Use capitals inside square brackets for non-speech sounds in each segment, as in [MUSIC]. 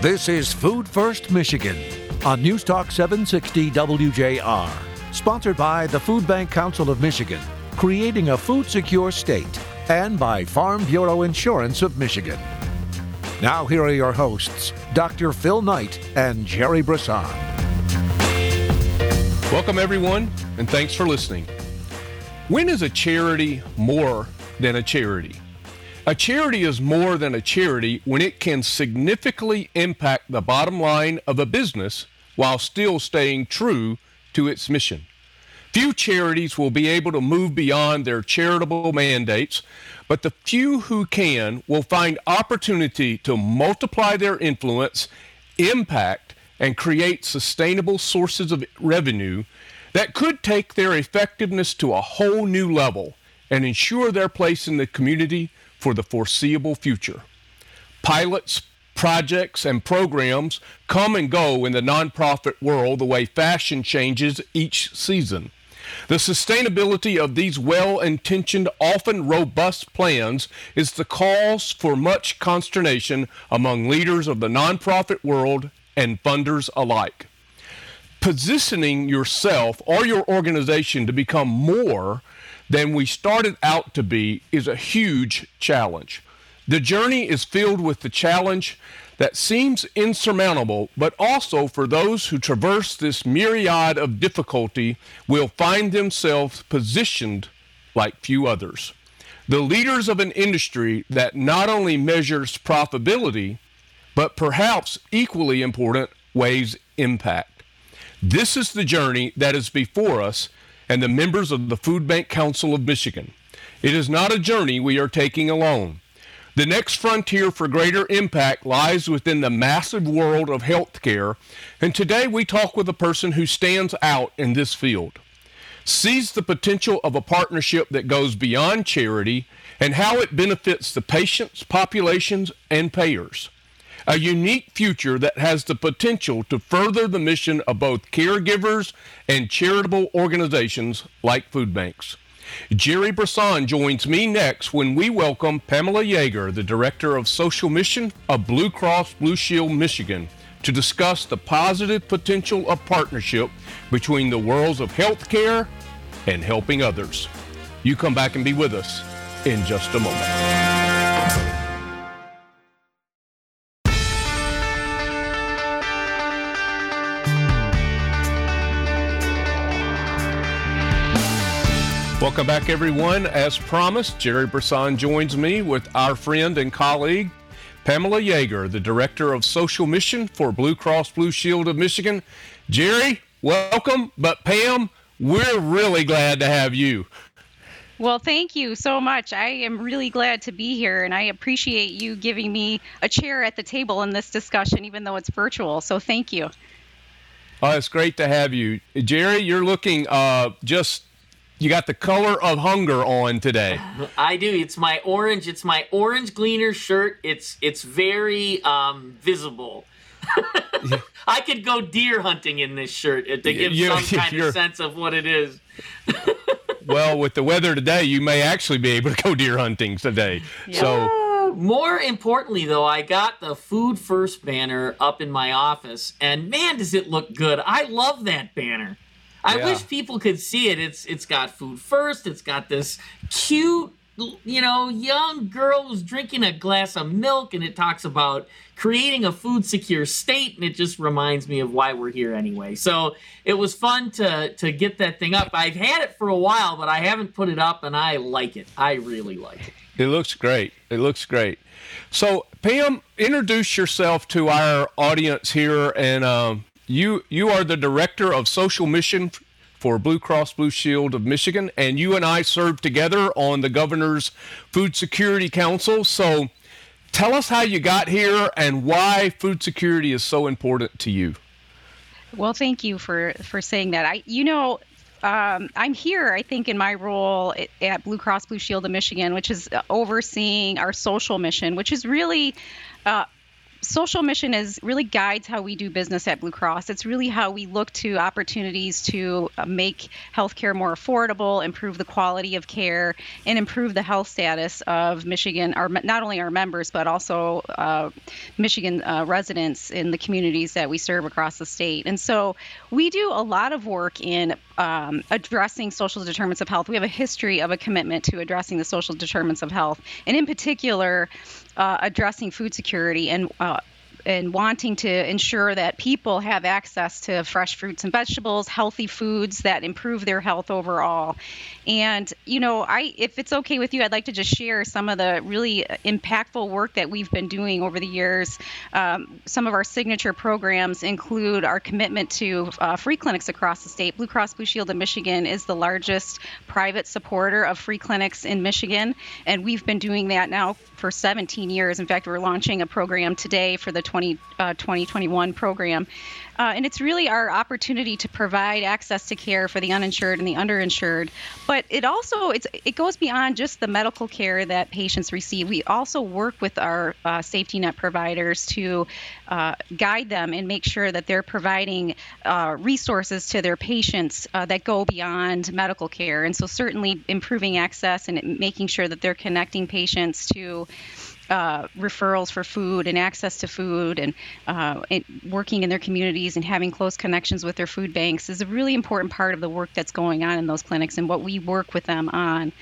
This is Food First Michigan on News Talk 760 WJR, sponsored by the Food Bank Council of Michigan, creating a food secure state, and by Farm Bureau Insurance of Michigan. Now, here are your hosts, Dr. Phil Knight and Jerry Brisson. Welcome, everyone, and thanks for listening. When is a charity more than a charity? A charity is more than a charity when it can significantly impact the bottom line of a business while still staying true to its mission. Few charities will be able to move beyond their charitable mandates, but the few who can will find opportunity to multiply their influence, impact, and create sustainable sources of revenue that could take their effectiveness to a whole new level and ensure their place in the community for the foreseeable future. Pilots, projects, and programs come and go in the nonprofit world the way fashion changes each season. The sustainability of these well intentioned, often robust plans is the cause for much consternation among leaders of the nonprofit world and funders alike. Positioning yourself or your organization to become more than we started out to be is a huge challenge. The journey is filled with the challenge that seems insurmountable, but also for those who traverse this myriad of difficulty will find themselves positioned like few others. The leaders of an industry that not only measures profitability, but perhaps equally important, weighs impact. This is the journey that is before us and the members of the Food Bank Council of Michigan. It is not a journey we are taking alone. The next frontier for greater impact lies within the massive world of healthcare, and today we talk with a person who stands out in this field, sees the potential of a partnership that goes beyond charity, and how it benefits the patients, populations, and payers. A unique future that has the potential to further the mission of both caregivers and charitable organizations like food banks. Jerry Brisson joins me next when we welcome Pamela Yeager, the Director of Social Mission of Blue Cross Blue Shield Michigan, to discuss the positive potential of partnership between the worlds of healthcare and helping others. You come back and be with us in just a moment. Welcome back, everyone. As promised, Jerry Brisson joins me with our friend and colleague, Pamela Yeager, the Director of Social Mission for Blue Cross Blue Shield of Michigan. Jerry, welcome. But Pam, we're really glad to have you. Well, thank you so much. I am really glad to be here, and I appreciate you giving me a chair at the table in this discussion, even though it's virtual. So, thank you. Oh, it's great to have you. Jerry, you're looking uh, just you got the color of hunger on today. I do. It's my orange. It's my orange gleaner shirt. It's it's very um, visible. [LAUGHS] I could go deer hunting in this shirt to give you, some [LAUGHS] kind of sense of what it is. [LAUGHS] well, with the weather today, you may actually be able to go deer hunting today. Yeah. So more importantly though, I got the food first banner up in my office and man does it look good. I love that banner. I yeah. wish people could see it. It's it's got food first. It's got this cute, you know, young girl who's drinking a glass of milk, and it talks about creating a food secure state, and it just reminds me of why we're here anyway. So it was fun to to get that thing up. I've had it for a while, but I haven't put it up, and I like it. I really like it. It looks great. It looks great. So Pam, introduce yourself to our audience here and. Um, you you are the director of social mission for Blue Cross Blue Shield of Michigan, and you and I served together on the governor's Food Security Council. So, tell us how you got here and why food security is so important to you. Well, thank you for for saying that. I, you know, um, I'm here, I think, in my role at Blue Cross Blue Shield of Michigan, which is overseeing our social mission, which is really uh, social mission is really guides how we do business at Blue Cross. It's really how we look to opportunities to uh, make healthcare more affordable, improve the quality of care, and improve the health status of Michigan, our not only our members but also uh, Michigan uh, residents in the communities that we serve across the state. And so we do a lot of work in um, addressing social determinants of health. We have a history of a commitment to addressing the social determinants of health, and in particular, addressing food security and uh, and wanting to ensure that people have access to fresh fruits and vegetables, healthy foods that improve their health overall. And you know, I if it's okay with you, I'd like to just share some of the really impactful work that we've been doing over the years. Um, some of our signature programs include our commitment to uh, free clinics across the state. Blue Cross Blue Shield of Michigan is the largest private supporter of free clinics in Michigan, and we've been doing that now for 17 years. In fact, we're launching a program today for the 20, uh, 2021 program uh, and it's really our opportunity to provide access to care for the uninsured and the underinsured. But it also it's it goes beyond just the medical care that patients receive. We also work with our uh, safety net providers to uh, guide them and make sure that they're providing uh, resources to their patients uh, that go beyond medical care. And so certainly improving access and making sure that they're connecting patients to uh, referrals for food and access to food and, uh, and, working in their communities and having close connections with their food banks is a really important part of the work that's going on in those clinics and what we work with them on.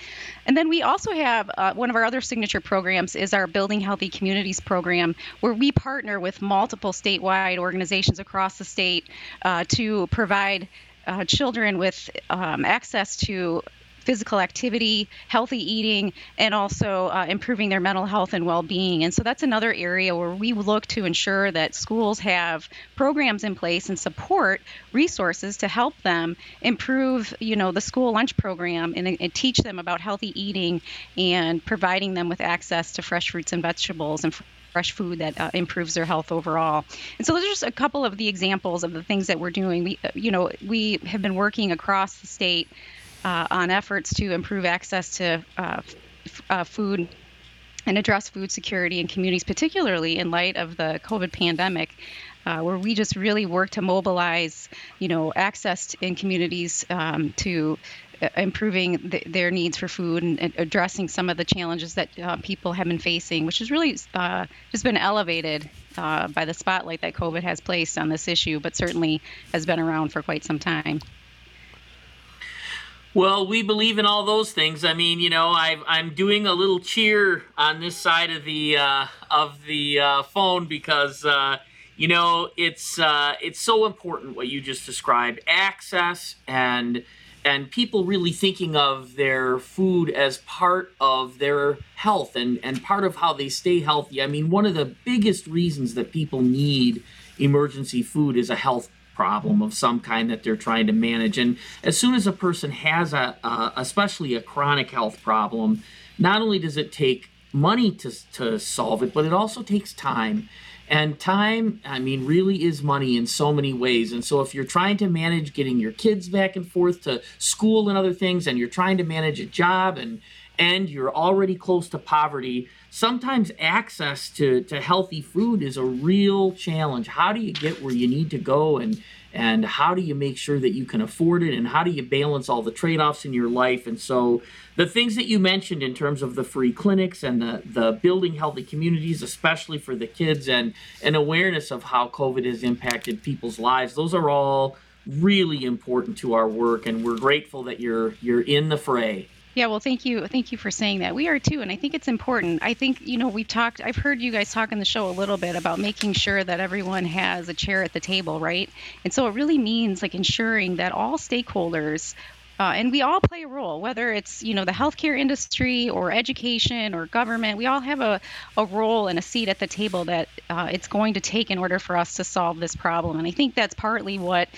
And then we also have uh, one of our other signature programs is our Building Healthy Communities program, where we partner with multiple statewide organizations across the state uh, to provide uh, children with um, access to physical activity, healthy eating, and also uh, improving their mental health and well-being. And so that's another area where we look to ensure that schools have programs in place and support resources to help them improve, you know, the school lunch program and, and teach them about healthy eating and providing them with access to fresh fruits and vegetables and fresh food that uh, improves their health overall. And so those are just a couple of the examples of the things that we're doing. We, uh, you know, we have been working across the state uh, on efforts to improve access to uh, f- uh, food and address food security in communities, particularly in light of the COVID pandemic. Uh, where we just really work to mobilize, you know, access in communities um, to uh, improving th- their needs for food and, and, addressing some of the challenges that uh, people have been facing, which has really uh, just been elevated uh, by the spotlight that COVID has placed on this issue, but certainly has been around for quite some time. Well, we believe in all those things. I mean, you know, i am doing a little cheer on this side of the uh, of the uh, phone because uh, you know it's uh, it's so important what you just described: access and and people really thinking of their food as part of their health and and part of how they stay healthy. I mean, one of the biggest reasons that people need emergency food is a health problem of some kind that they're trying to manage. And as soon as a person has a, uh, especially a chronic health problem, not only does it take money to, to solve it, but it also takes time. And time, I mean, really is money in so many ways. And so if you're trying to manage getting your kids back and forth to school and other things, and you're trying to manage a job and and you're already close to poverty, sometimes access to, to healthy food is a real challenge. How do you get where you need to go and and how do you make sure that you can afford it and how do you balance all the trade-offs in your life? And so the things that you mentioned in terms of the free clinics and the, the building healthy communities especially for the kids and an awareness of how covid has impacted people's lives those are all really important to our work. And we're grateful that you're you're in the fray yeah, well, thank you. Thank you for saying that. We are too, and I think it's important. I think, you know, we've talked, I've heard you guys talk in the show a little bit about making sure that everyone has a chair at the table, right? And so it really means like ensuring that all stakeholders uh, and we all play a role, whether it's you know the healthcare industry or education or government. We all have a, a role and a seat at the table that uh, it's going to take in order for us to solve this problem. And I think that's partly what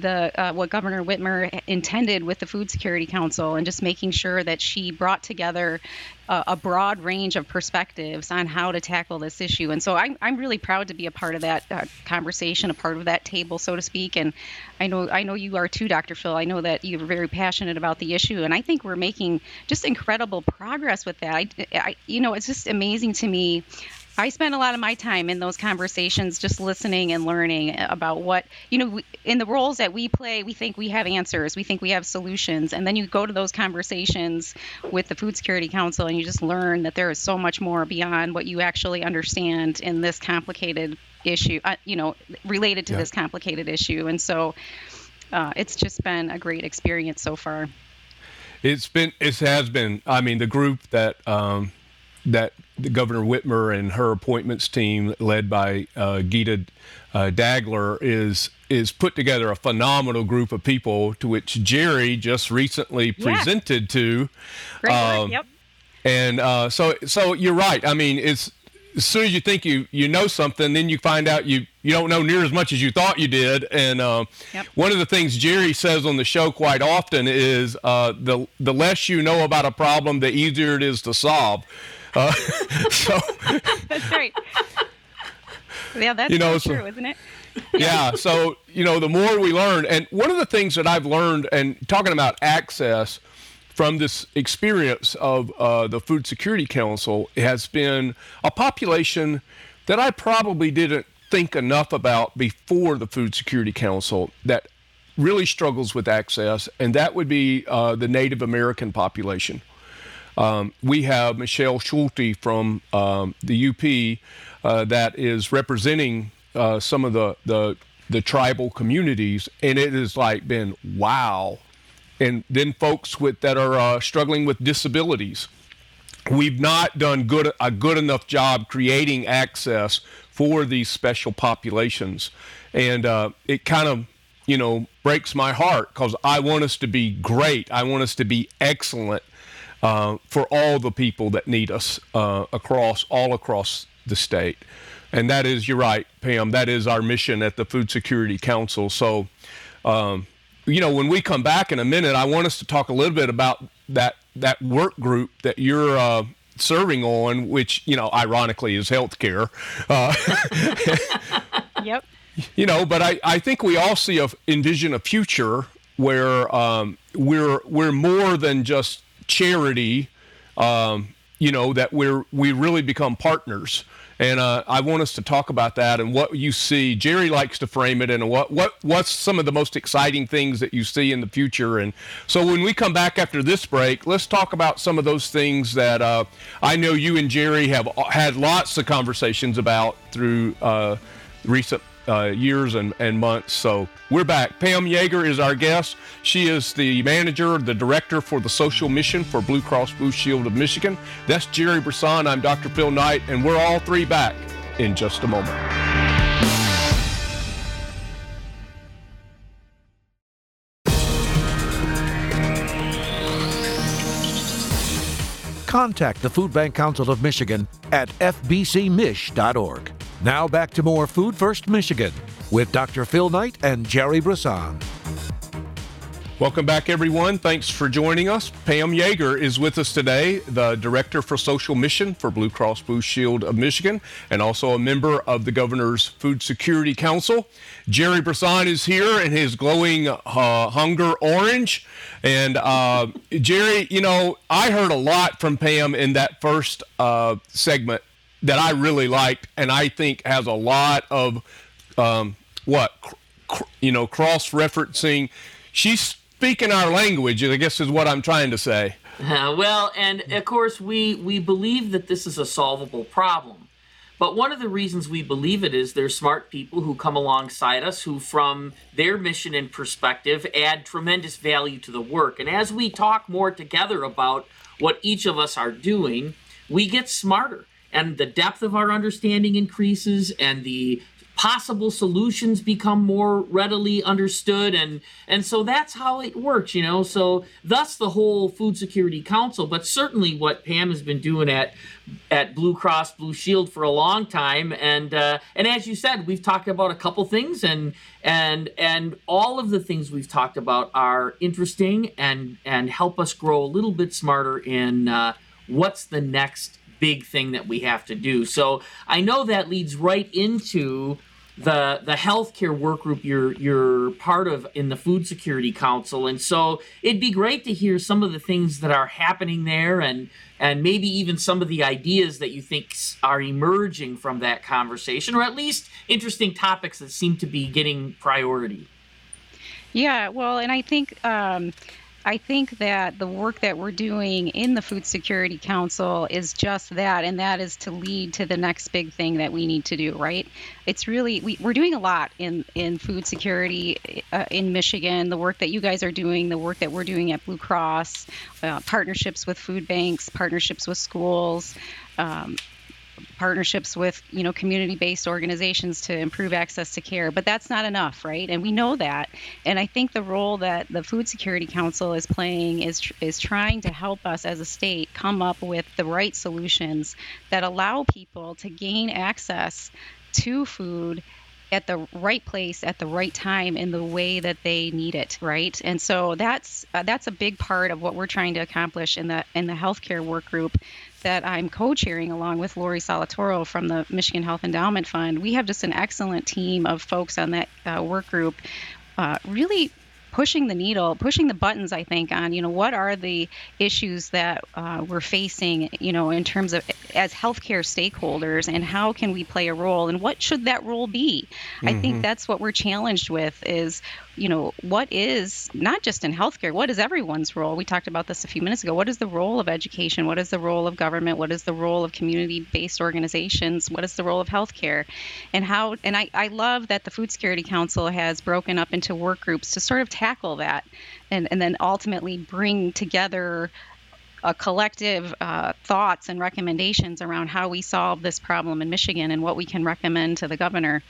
the uh, what Governor Whitmer intended with the Food Security Council and just making sure that she brought together a, a broad range of perspectives on how to tackle this issue. And so I'm, I'm really proud to be a part of that uh, conversation, a part of that table, so to speak. And I know I know you are too, Dr. Phil. I know that you're very passionate about the issue, and I think we're making just incredible progress with that. I, I you know, it's just amazing to me I spend a lot of my time in those conversations just listening and learning about what, you know, in the roles that we play, we think we have answers, we think we have solutions. And then you go to those conversations with the Food Security Council and you just learn that there is so much more beyond what you actually understand in this complicated issue, uh, you know, related to yeah. this complicated issue. And so uh, it's just been a great experience so far. It's been, it has been. I mean, the group that um, that Governor Whitmer and her appointments team, led by uh, Gita uh, Dagler, is is put together a phenomenal group of people to which Jerry just recently yeah. presented to. Great um, yep. And uh, so, so you're right. I mean, it's as soon as you think you you know something, then you find out you you don't know near as much as you thought you did. And uh, yep. one of the things Jerry says on the show quite often is uh, the the less you know about a problem, the easier it is to solve. Uh, [LAUGHS] so that's right. Yeah, that's you know, so, true, isn't it? [LAUGHS] yeah. So you know, the more we learn, and one of the things that I've learned, and talking about access from this experience of uh, the Food Security Council has been a population that I probably didn't think enough about before the Food Security Council that really struggles with access, and that would be uh, the Native American population. Um, we have Michelle Schulte from um, the UP uh, that is representing uh, some of the, the the tribal communities, and it has like been wow and then folks with that are uh, struggling with disabilities. We've not done good a good enough job creating access for these special populations, and uh, it kind of you know breaks my heart because I want us to be great. I want us to be excellent uh, for all the people that need us uh, across all across the state. And that is, you're right, Pam. That is our mission at the Food Security Council. So. Um, you know, when we come back in a minute, I want us to talk a little bit about that that work group that you're uh, serving on, which you know, ironically, is healthcare. Uh, [LAUGHS] yep. You know, but I, I think we all see a envision a future where um, we're we're more than just charity. Um, you know that we're we really become partners and uh, I want us to talk about that and what you see. Jerry likes to frame it, and what what what's some of the most exciting things that you see in the future. And so when we come back after this break, let's talk about some of those things that uh, I know you and Jerry have had lots of conversations about through uh, recent uh, years and, and months. So we're back. Pam Yeager is our guest. She is the manager, the director for the social mission for Blue Cross Blue Shield of Michigan. That's Jerry Brisson. I'm Dr. Phil Knight, and we're all three back in just a moment. Contact the Food Bank Council of Michigan at fbcmich.org. Now back to more Food First Michigan with Dr. Phil Knight and Jerry Brisson. Welcome back, everyone. Thanks for joining us. Pam Yeager is with us today, the Director for Social Mission for Blue Cross Blue Shield of Michigan, and also a member of the Governor's Food Security Council. Jerry Brisson is here in his glowing uh, hunger orange. And uh, Jerry, you know, I heard a lot from Pam in that first uh, segment that I really liked, and I think has a lot of um, what you know cross referencing. She's speaking our language, I guess is what I'm trying to say. Uh, well, and of course we we believe that this is a solvable problem. But one of the reasons we believe it is there's smart people who come alongside us who, from their mission and perspective, add tremendous value to the work. And as we talk more together about what each of us are doing, we get smarter and the depth of our understanding increases and the possible solutions become more readily understood. And and so that's how it works you know? So thus the whole food security council but certainly what pam has been doing at at blue cross blue shield for a long time. And uh, and as you said we've talked about a couple things and and and all of the things we've talked about are interesting and and help us grow a little bit smarter in uh, what's the next big thing that we have to do. So I know that leads right into the the healthcare work group you're you're part of in the Food Security Council, and so it'd be great to hear some of the things that are happening there, and and maybe even some of the ideas that you think are emerging from that conversation, or at least interesting topics that seem to be getting priority. Yeah, well, and I think um, I think that the work that we're doing in the Food Security Council is just that, and that is to lead to the next big thing that we need to do, right? It's really, we, are doing a lot in, in food security uh, in Michigan, the work that you guys are doing, the work that we're doing at Blue Cross, uh, partnerships with food banks, partnerships with schools. Um, partnerships with you know community-based organizations to improve access to care but that's not enough right? And we know that. And i think the role that the food security council is playing is is trying to help us as a state come up with the right solutions that allow people to gain access to food at the right place at the right time in the way that they need it right? And so that's uh, that's a big part of what we're trying to accomplish in the in the healthcare work group that I'm co-chairing along with Lori Salatoro from the Michigan Health Endowment Fund. We have just an excellent team of folks on that uh, work group, uh, really pushing the needle, pushing the buttons, I think, on, you know, what are the issues that uh, we're facing, you know, in terms of as healthcare stakeholders and how can we play a role and what should that role be? Mm-hmm. I think mm-hmm. that's what we're challenged with is you know, what is not just in healthcare, what is everyone's role? We talked about this a few minutes ago. What is the role of education? What is the role of government? What is the role of community based organizations? What is the role of healthcare? And how, and I, I love that the Food Security Council has broken up into work groups to sort of tackle that and, and then ultimately bring together a collective uh, thoughts and recommendations around how we solve this problem in Michigan and what we can recommend to the governor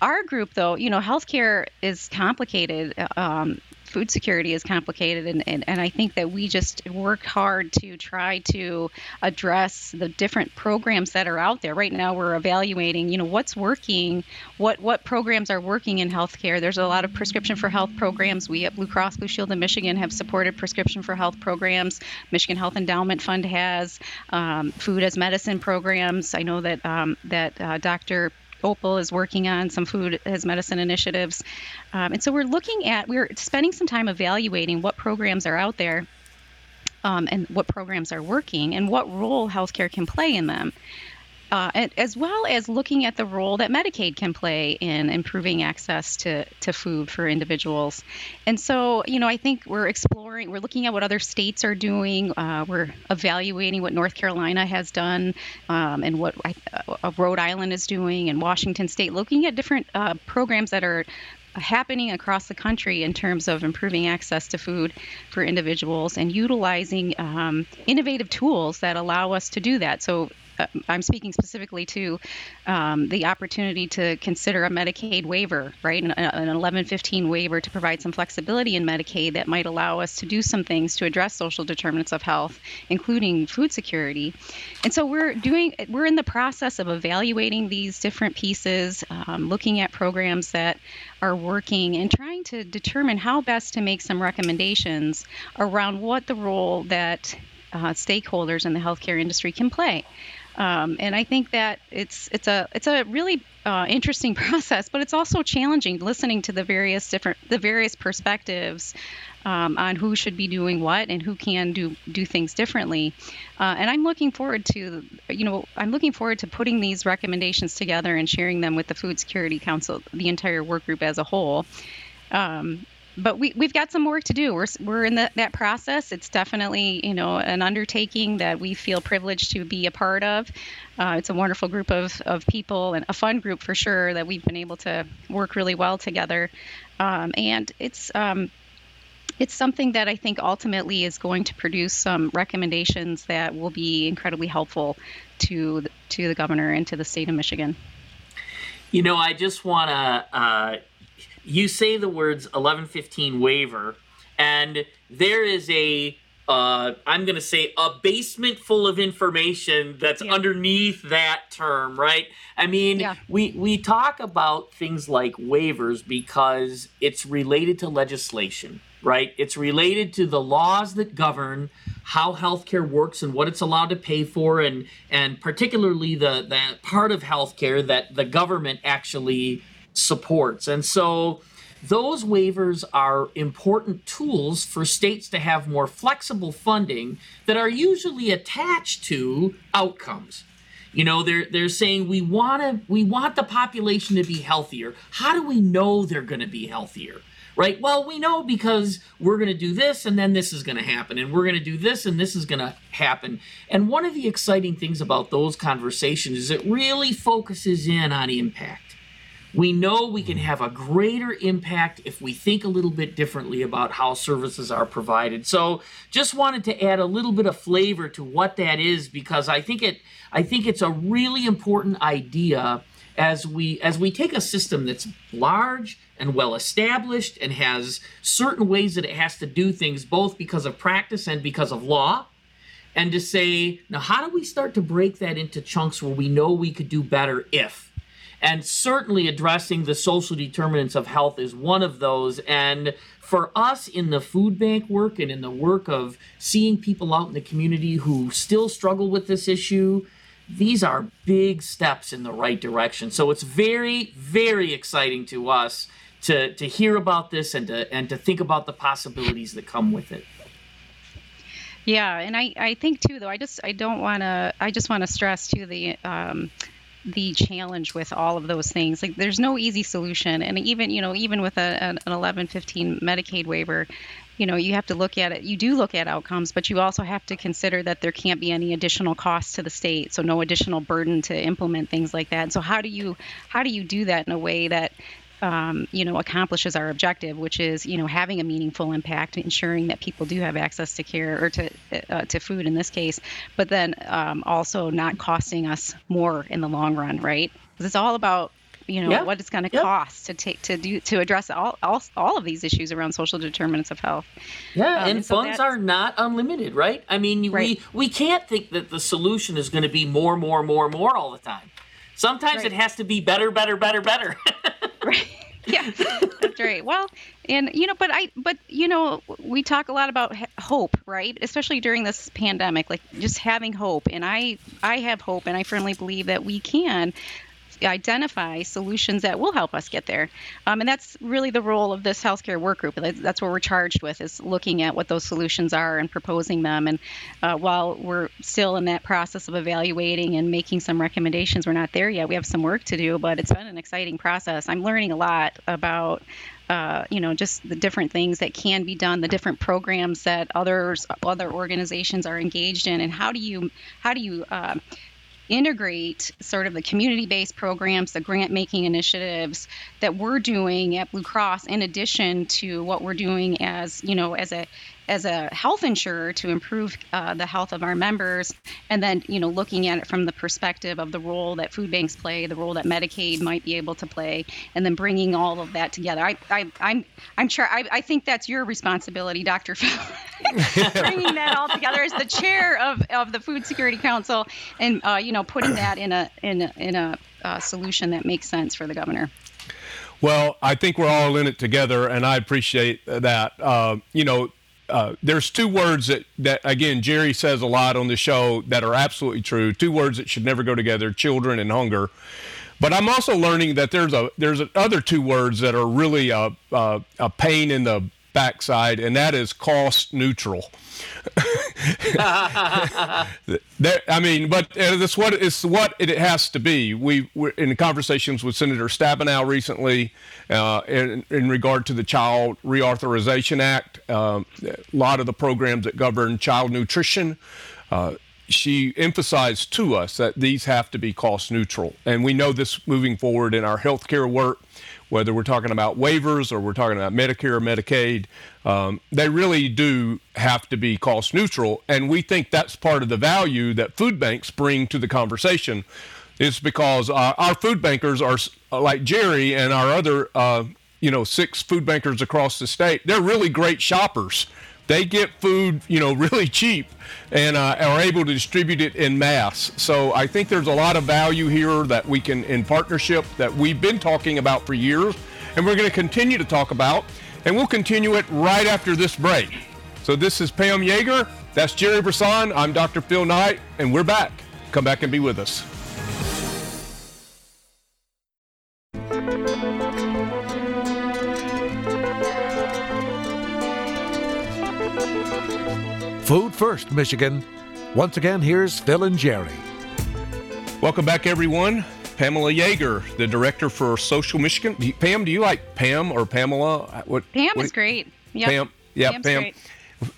our group, though, you know, healthcare is complicated. Um, food security is complicated, and, and, and I think that we just work hard to try to address the different programs that are out there. Right now, we're evaluating, you know, what's working, what what programs are working in healthcare. There's a lot of prescription for health programs. We at Blue Cross Blue Shield of Michigan have supported prescription for health programs. Michigan Health Endowment Fund has um, food as medicine programs. I know that um, that uh, Dr. Opal is working on some food as medicine initiatives. Um, and so we're looking at, we're spending some time evaluating what programs are out there um, and what programs are working and what role healthcare can play in them uh, as well as looking at the role that Medicaid can play in improving access to, to food for individuals. And so, you know, I think we're exploring, we're looking at what other states are doing. Uh, we're evaluating what North Carolina has done um, and what uh, Rhode Island is doing and Washington State, looking at different uh, programs that are happening across the country in terms of improving access to food for individuals and utilizing um, innovative tools that allow us to do that. So, uh, I'm speaking specifically to um, the opportunity to consider a Medicaid waiver, right? An, an 1115 waiver to provide some flexibility in Medicaid that might allow us to do some things to address social determinants of health, including food security. And so we're doing, we're in the process of evaluating these different pieces, um, looking at programs that are working and trying to determine how best to make some recommendations around what the role that uh, stakeholders in the healthcare industry can play. Um, and I think that it's it's a it's a really uh, interesting [LAUGHS] process, but it's also challenging listening to the various different the various perspectives um, on who should be doing what and who can do do things differently. Uh, and I'm looking forward to you know I'm looking forward to putting these recommendations together and sharing them with the Food Security Council, the entire work group as a whole. Um, but we, we've got some work to do. We're, we're in the, that process. It's definitely, you know, an undertaking that we feel privileged to be a part of. Uh, it's a wonderful group of, of people and a fun group for sure that we've been able to work really well together. Um, and it's, um, it's something that I think ultimately is going to produce some recommendations that will be incredibly helpful to to the governor and to the state of Michigan. You know, I just want to uh, you say the words 1115 waiver, and there is a uh, I'm going to say a basement full of information that's yeah. underneath that term, right? I mean, yeah. we we talk about things like waivers because it's related to legislation, right? It's related to the laws that govern how healthcare works and what it's allowed to pay for, and and particularly the that part of healthcare that the government actually supports. And so those waivers are important tools for states to have more flexible funding that are usually attached to outcomes. You know, they're they're saying we want to we want the population to be healthier. How do we know they're going to be healthier? Right? Well, we know because we're going to do this and then this is going to happen and we're going to do this and this is going to happen. And one of the exciting things about those conversations is it really focuses in on impact. We know we can have a greater impact if we think a little bit differently about how services are provided. So, just wanted to add a little bit of flavor to what that is because I think it I think it's a really important idea as we as we take a system that's large and well established and has certain ways that it has to do things both because of practice and because of law and to say now how do we start to break that into chunks where we know we could do better if and certainly addressing the social determinants of health is one of those and for us in the food bank work and in the work of seeing people out in the community who still struggle with this issue these are big steps in the right direction. So it's very, very exciting to us to to hear about this and to and to think about the possibilities that come with it. Yeah, and I, I think too though I just I don't want to I just want to stress too the um, the challenge with all of those things. Like there's no easy solution. And even you know even with a, an, an 1115 medicaid waiver you know you have to look at it. You do look at outcomes but you also have to consider that there can't be any additional costs to the state so no additional burden to implement things like that. So how do you how do you do that in a way that um, you know accomplishes our objective which is you know having a meaningful impact ensuring that people do have access to care or to uh, to food in this case but then um, also not costing us more in the long run right because it's all about you know what it's going to cost to take to do to address all, all all of these issues around social determinants of health. Yeah, um, and, and so funds are not unlimited, right? I mean, right. we we can't think that the solution is going to be more, more, more, more all the time. Sometimes right. it has to be better, better, better, better. [LAUGHS] [LAUGHS] right. Yeah, that's right. Well, and you know, but I, but you know, we talk a lot about hope, right? Especially during this pandemic, like just having hope. And I, I have hope, and I firmly believe that we can identify solutions that will help us get there. Um, and that's really the role of this healthcare work group. That's what we're charged with is looking at what those solutions are and proposing them. And uh, while we're still in that process of evaluating and making some recommendations, we're not there yet. We have some work to do, but it's been an exciting process. I'm learning a lot about uh, you know, just the different things that can be done, the different programs that others, other organizations are engaged in, and how do you, how do you uh, integrate sort of the community based programs, the grant making initiatives that we're doing at Blue Cross, in addition to what we're doing as, you know, as a as a health insurer to improve uh, the health of our members, and then you know looking at it from the perspective of the role that food banks play, the role that Medicaid might be able to play, and then bringing all of that together. I, I I'm I'm sure I, I think that's your responsibility, Dr. Phil, [LAUGHS] bringing that all together as the chair of, of the Food Security Council, and uh, you know putting that in a in a, in a uh, solution that makes sense for the governor. Well, I think we're all in it together, and I appreciate that. Uh, you know, uh, there's two words that, that again Jerry says a lot on the show that are absolutely true. Two words that should never go together: children and hunger. But I'm also learning that there's a there's other two words that are really a, a, a pain in the backside, and that is cost neutral. [LAUGHS] that, I mean, but that's what it's what it has to be. We were in conversations with Senator Stabenow recently uh, in, in, regard to the Child Reauthorization Act. Um, a lot of the programs that govern child nutrition. Uh, she emphasized to us that these have to be cost neutral, and we know this moving forward in our healthcare work whether we're talking about waivers or we're talking about Medicare or Medicaid, um, they really do have to be cost neutral. And we think that's part of the value that food banks bring to the conversation, is because uh, our food bankers are like Jerry and our other, uh, you know, six food bankers across the state. They're really great shoppers they get food, you know, really cheap and uh, are able to distribute it in mass. So I think there's a lot of value here that we can, in partnership, that we've been talking about for years, and we're going to continue to talk about, and we'll continue it right after this break. So this is Pam Yeager. that's Jerry Brisson. I'm Dr. Phil Knight, and we're back. Come back and be with us. Food First, Michigan. Once again, here's Phil and Jerry. Welcome back, everyone. Pamela Yeager, the director for Social Michigan. Pam, do you like Pam or Pamela? What, Pam what, is great. Yep. Pam, yeah, Pam's Pam. Great.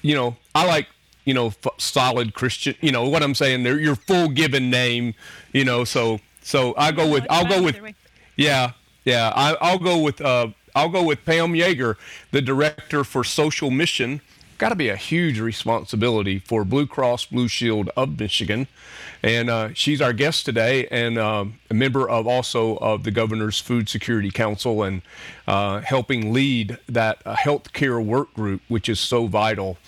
You know, I like you know f- solid Christian. You know what I'm saying? They're your full given name. You know, so so I go with I'll go with yeah yeah I, I'll go with uh I'll go with Pam Yeager, the director for Social Mission got to be a huge responsibility for Blue Cross Blue Shield of Michigan. And uh, she's our guest today and uh, a member of also of the Governor's Food Security Council and uh, helping lead that uh, healthcare work group, which is so vital.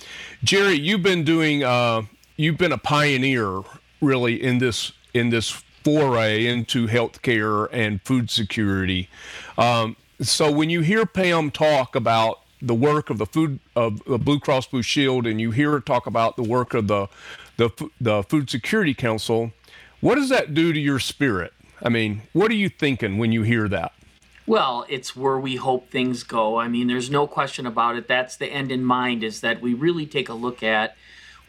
Jerry, you've been doing, uh, you've been a pioneer really in this in this foray into healthcare and food security. Um, so when you hear Pam talk about the work of the food of the Blue Cross Blue Shield, and you hear her talk about the work of the the the Food Security Council. What does that do to your spirit? I mean, what are you thinking when you hear that? Well, it's where we hope things go. I mean, there's no question about it. That's the end in mind is that we really take a look at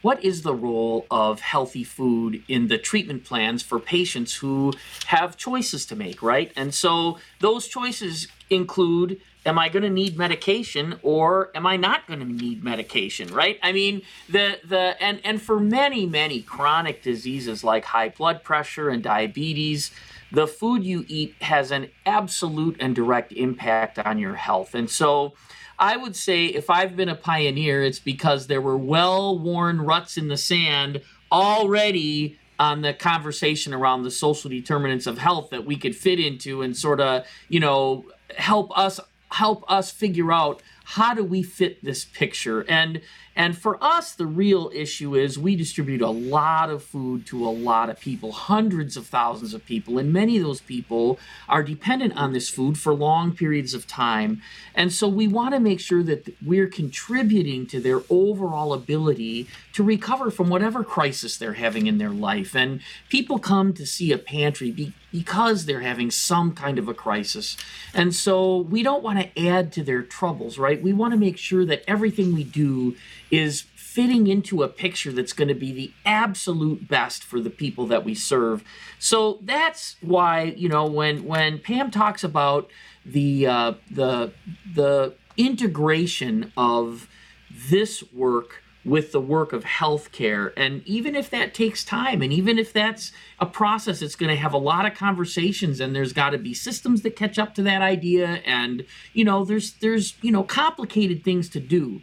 what is the role of healthy food in the treatment plans for patients who have choices to make, right? And so those choices include am I going to need medication or am I not going to need medication, right? I mean, the the and and for many many chronic diseases like high blood pressure and diabetes, the food you eat has an absolute and direct impact on your health. And so I would say if I've been a pioneer, it's because there were well-worn ruts in the sand already on the conversation around the social determinants of health that we could fit into and sort of, you know, help us help us figure out how do we fit this picture. And and for us the real issue is we distribute a lot of food to a lot of people hundreds of thousands of people and many of those people are dependent on this food for long periods of time and so we want to make sure that we're contributing to their overall ability to recover from whatever crisis they're having in their life and people come to see a pantry be, because they're having some kind of a crisis. And so we don't want to add to their troubles, right? We want to make sure that everything we do is fitting into a picture that's going to be the absolute best for the people that we serve. So that's why, you know, when when Pam talks about the uh, the the integration of this work with the work of healthcare. And even if that takes time, and even if that's a process, it's going to have a lot of conversations, and there's got to be systems that catch up to that idea. And you know, there's there's you know complicated things to do.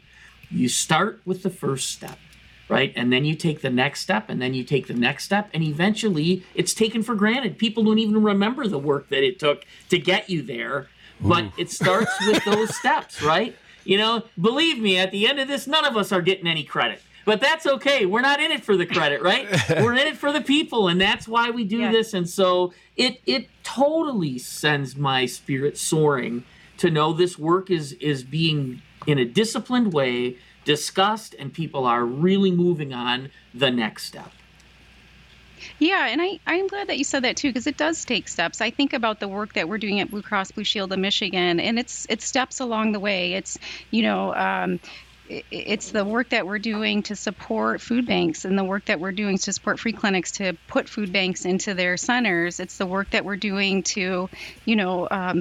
You start with the first step. Right. And then you take the next step, and then you take the next step, and eventually it's taken for granted. People don't even remember the work that it took to get you there. But Ooh. it starts with those [LAUGHS] steps, right? You know, believe me, at the end of this, none of us are getting any credit. But that's okay. We're not in it for the credit, right? [LAUGHS] We're in it for the people, and that's why we do yeah. this. And so it it totally sends my spirit soaring to know this work is is being in a disciplined way discussed, and people are really moving on the next step. Yeah, and I, I'm glad that you said that too, because it does take steps. I think about the work that we're doing at Blue Cross Blue Shield of Michigan, and it's it's steps along the way. It's you know. Um, it's the work that we're doing to support food banks and the work that we're doing to support free clinics to put food banks into their centers. It's the work that we're doing to, you know, um,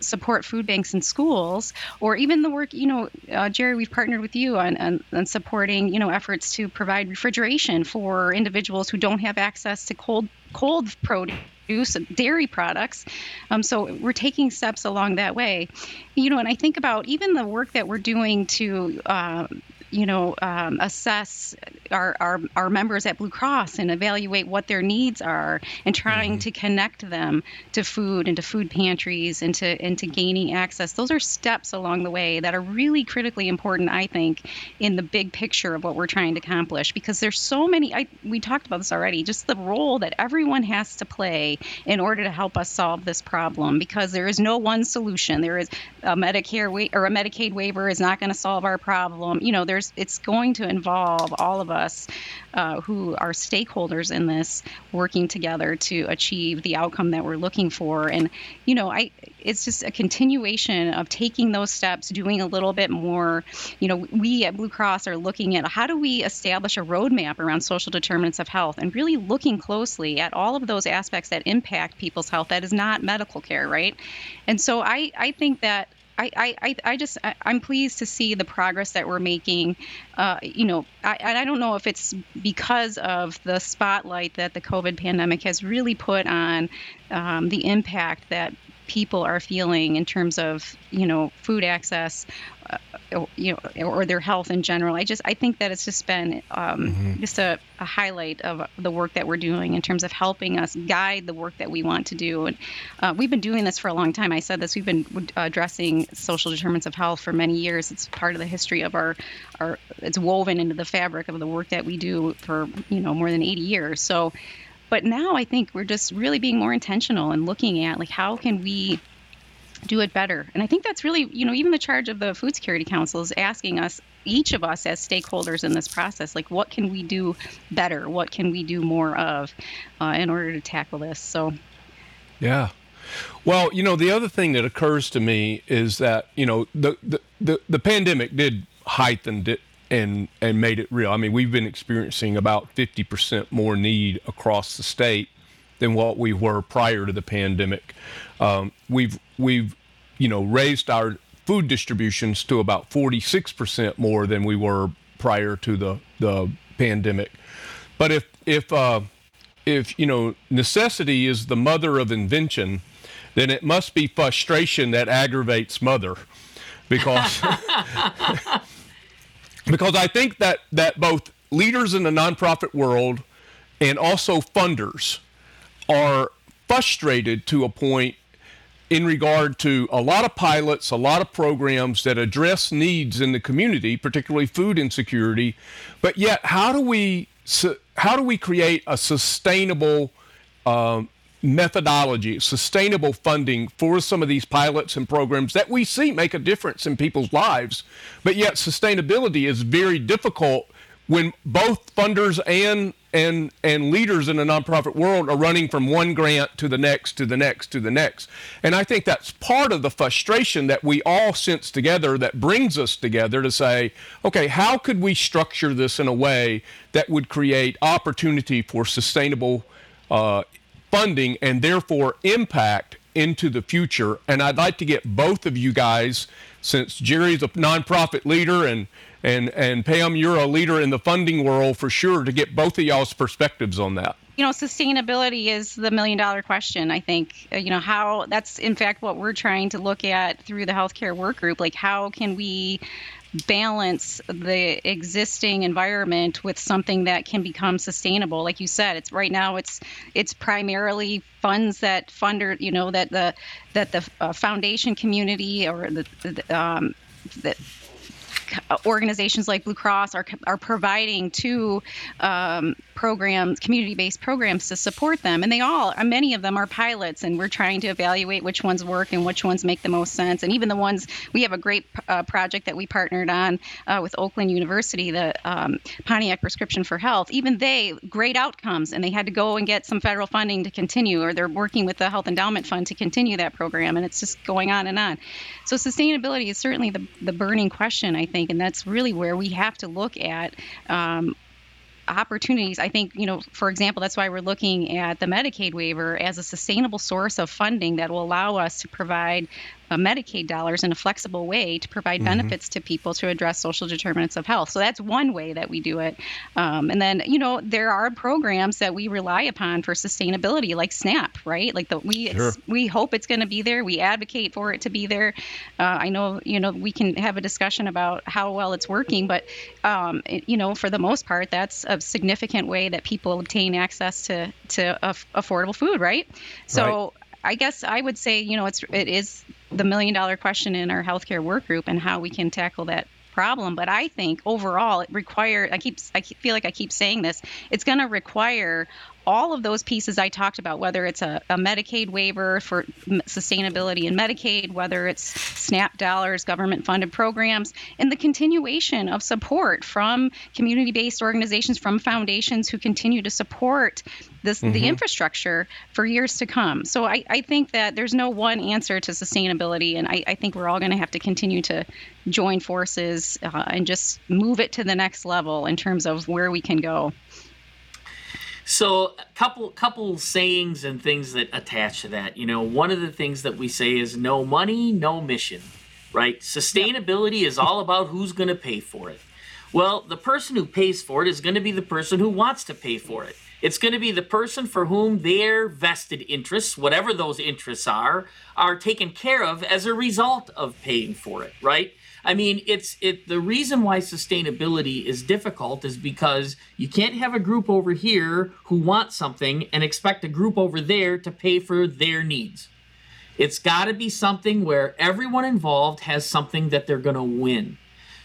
support food banks in schools, or even the work, you know, uh, Jerry, we've partnered with you on, on, on, supporting, you know, efforts to provide refrigeration for individuals who don't have access to cold cold produce dairy products. Um, so we're taking steps along that way. You know, and I think about even the work that we're doing to uh, you know, um, assess our, our, our members at Blue Cross and evaluate what their needs are and trying mm-hmm. to connect them to food and to food pantries and to, and to gaining access. Those are steps along the way that are really critically important, I think, in the big picture of what we're trying to accomplish because there's so many, I, we talked about this already, just the role that everyone has to play in order to help us solve this problem because there is no one solution. There is a Medicare wa- or a Medicaid waiver is not going to solve our problem. You know, there's there's it's going to involve all of us uh, who are stakeholders in this working together to achieve the outcome that we're looking for. And you know, I it's just a continuation of taking those steps, doing a little bit more. You know, we at Blue Cross are looking at how do we establish a roadmap around social determinants of health and really looking closely at all of those aspects that impact people's health that is not medical care, right? And so I, I think that I, I, I just I, am pleased to see the progress that we're making. Uh, you know, I, I don't know if it's because of the spotlight that the COVID pandemic has really put on um, the impact that people are feeling in terms of you know food access uh, you know or their health in general. I just i think that it's just been um, mm-hmm. just a, a, highlight of the work that we're doing in terms of helping us guide the work that we want to do. And uh, we've been doing this for a long time. I said this we've been addressing social determinants of health for many years. It's part of the history of our our it's woven into the fabric of the work that we do for you know more than 80 years. So but now I think we're just really being more intentional and looking at like how can we do it better. And I think that's really, you know, even the charge of the Food Security Council is asking us, each of us as stakeholders in this process, like what can we do better? What can we do more of uh, in order to tackle this? So, yeah. Well, you know, the other thing that occurs to me is that, you know, the, the, the, the pandemic did heighten and and made it real. I mean, we've been experiencing about 50% more need across the state than what we were prior to the pandemic. Um, we've we've you know raised our food distributions to about 46% more than we were prior to the the pandemic. But if if uh, if you know necessity is the mother of invention, then it must be frustration that aggravates mother, because [LAUGHS] [LAUGHS] because I think that that both leaders in the nonprofit world and also funders are frustrated to a point in regard to a lot of pilots, a lot of programs that address needs in the community, particularly food insecurity. But yet, how do we how do we create a sustainable um, methodology, sustainable funding for some of these pilots and programs that we see make a difference in people's lives. But yet, sustainability is very difficult when both funders and and and leaders in the nonprofit world are running from one grant to the next to the next to the next. And I think that's part of the frustration that we all sense together that brings us together to say, okay, how could we structure this in a way that would create opportunity for sustainable uh, funding and therefore impact into the future. And I'd like to get both of you guys, since Jerry's a nonprofit leader and and and Pam, you're a leader in the funding world for sure, to get both of y'all's perspectives on that. You know, sustainability is the million dollar question. I think uh, you know how that's in fact what we're trying to look at through the healthcare work group. Like, how can we balance the existing environment with something that can become sustainable. Like you said it's right now it's it's primarily funds that funder you know that the that the uh, foundation community or the, the um, that organizations like Blue Cross are, are providing to um, programs, community-based programs to support them, and they all, uh, many of them are pilots, and we're trying to evaluate which ones work and which ones make the most sense. And even the ones we have a great uh, project that we partnered on uh, with Oakland University, the um, Pontiac Prescription for Health. Even they great outcomes, and they had to go and get some federal funding to continue, or they're working with the Health Endowment Fund to continue that program, and it's just going on and on. So sustainability is certainly the the burning question, I think, and that's really where we have to look at um, opportunities. I think, you know, for example, that's why we're looking at the Medicaid waiver as a sustainable source of funding that will allow us to provide uh, Medicaid dollars in a flexible way to provide mm-hmm. benefits to people to address social determinants of health. So that's one way that we do it. Um, and then, you know, there are programs that we rely upon for sustainability, like SNAP, right? Like the we sure. we hope it's going to be there. We advocate for it to be there. Uh, I know, you know, we can have a discussion about how well it's working, but um, it, you know, for the most part, that's a significant way that people obtain access to to affordable food, right? So. Right. I guess I would say, you know, it's it is the million dollar question in our healthcare work group and how we can tackle that problem. But I think overall, it requires. I keep I feel like I keep saying this. It's going to require all of those pieces I talked about, whether it's a, a Medicaid waiver for sustainability in Medicaid, whether it's SNAP dollars, government funded programs, and the continuation of support from community based organizations, from foundations who continue to support this mm-hmm. the infrastructure for years to come. So I, I think that there's no one answer to sustainability, and I, I think we're all going to have to continue to join forces uh, and just move it to the next level in terms of where we can go. So, a couple couple sayings and things that attach to that. You know, one of the things that we say is no money, no mission. Right? Sustainability yep. is all about who's going to pay for it. Well, the person who pays for it is going to be the person who wants to pay for it. It's going to be the person for whom their vested interests, whatever those interests are, are taken care of as a result of paying for it, right? I mean, it's it the reason why sustainability is difficult is because you can't have a group over here who wants something and expect a group over there to pay for their needs. It's got to be something where everyone involved has something that they're going to win.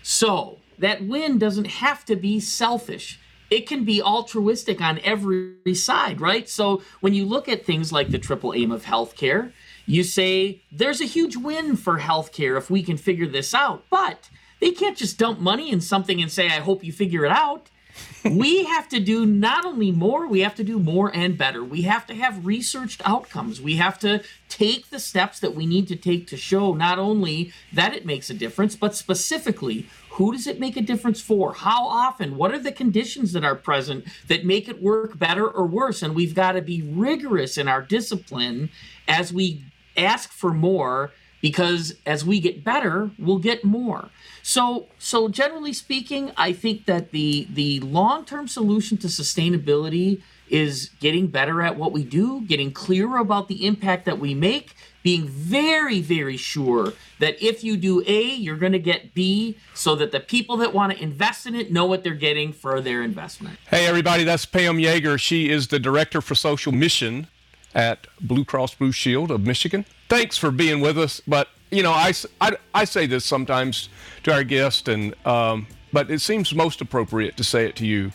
So, that win doesn't have to be selfish it can be altruistic on every side, right? So when you look at things like the triple aim of healthcare, you say there's a huge win for healthcare if we can figure this out. But they can't just dump money in something and say, I hope you figure it out. [LAUGHS] we have to do not only more, we have to do more and better. We have to have researched outcomes. We have to take the steps that we need to take to show not only that it makes a difference, but specifically who does it make a difference for? How often? What are the conditions that are present that make it work better or worse? And we've got to be rigorous in our discipline as we ask for more because as we get better, we'll get more. So, so generally speaking, I think that the the long-term solution to sustainability is getting better at what we do, getting clearer about the impact that we make, being very, very sure that if you do A, you're going to get B, so that the people that want to invest in it know what they're getting for their investment. Hey, everybody, that's Pam Yeager. She is the Director for Social Mission at Blue Cross Blue Shield of Michigan. Thanks for being with us. But, you know, I, I, I say this sometimes to our guests, and, um, but it seems most appropriate to say it to you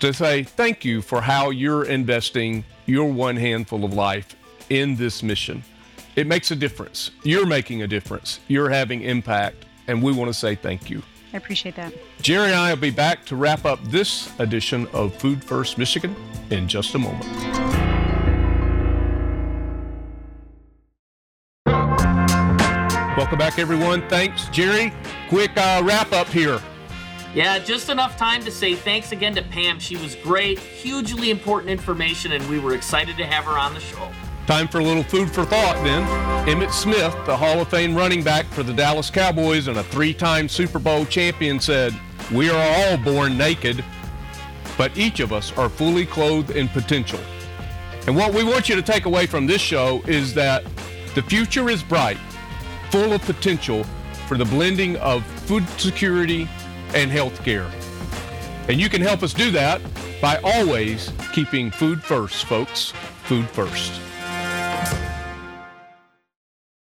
to say thank you for how you're investing your one handful of life in this mission. It makes a difference. You're making a difference. You're having impact, and we want to say thank you. I appreciate that. Jerry and I will be back to wrap up this edition of Food First Michigan in just a moment. Welcome back, everyone. Thanks, Jerry. Quick uh, wrap up here. Yeah, just enough time to say thanks again to Pam. She was great, hugely important information, and we were excited to have her on the show. Time for a little food for thought then. Emmitt Smith, the Hall of Fame running back for the Dallas Cowboys and a three time Super Bowl champion, said, We are all born naked, but each of us are fully clothed in potential. And what we want you to take away from this show is that the future is bright, full of potential for the blending of food security and health care. And you can help us do that by always keeping food first, folks. Food first.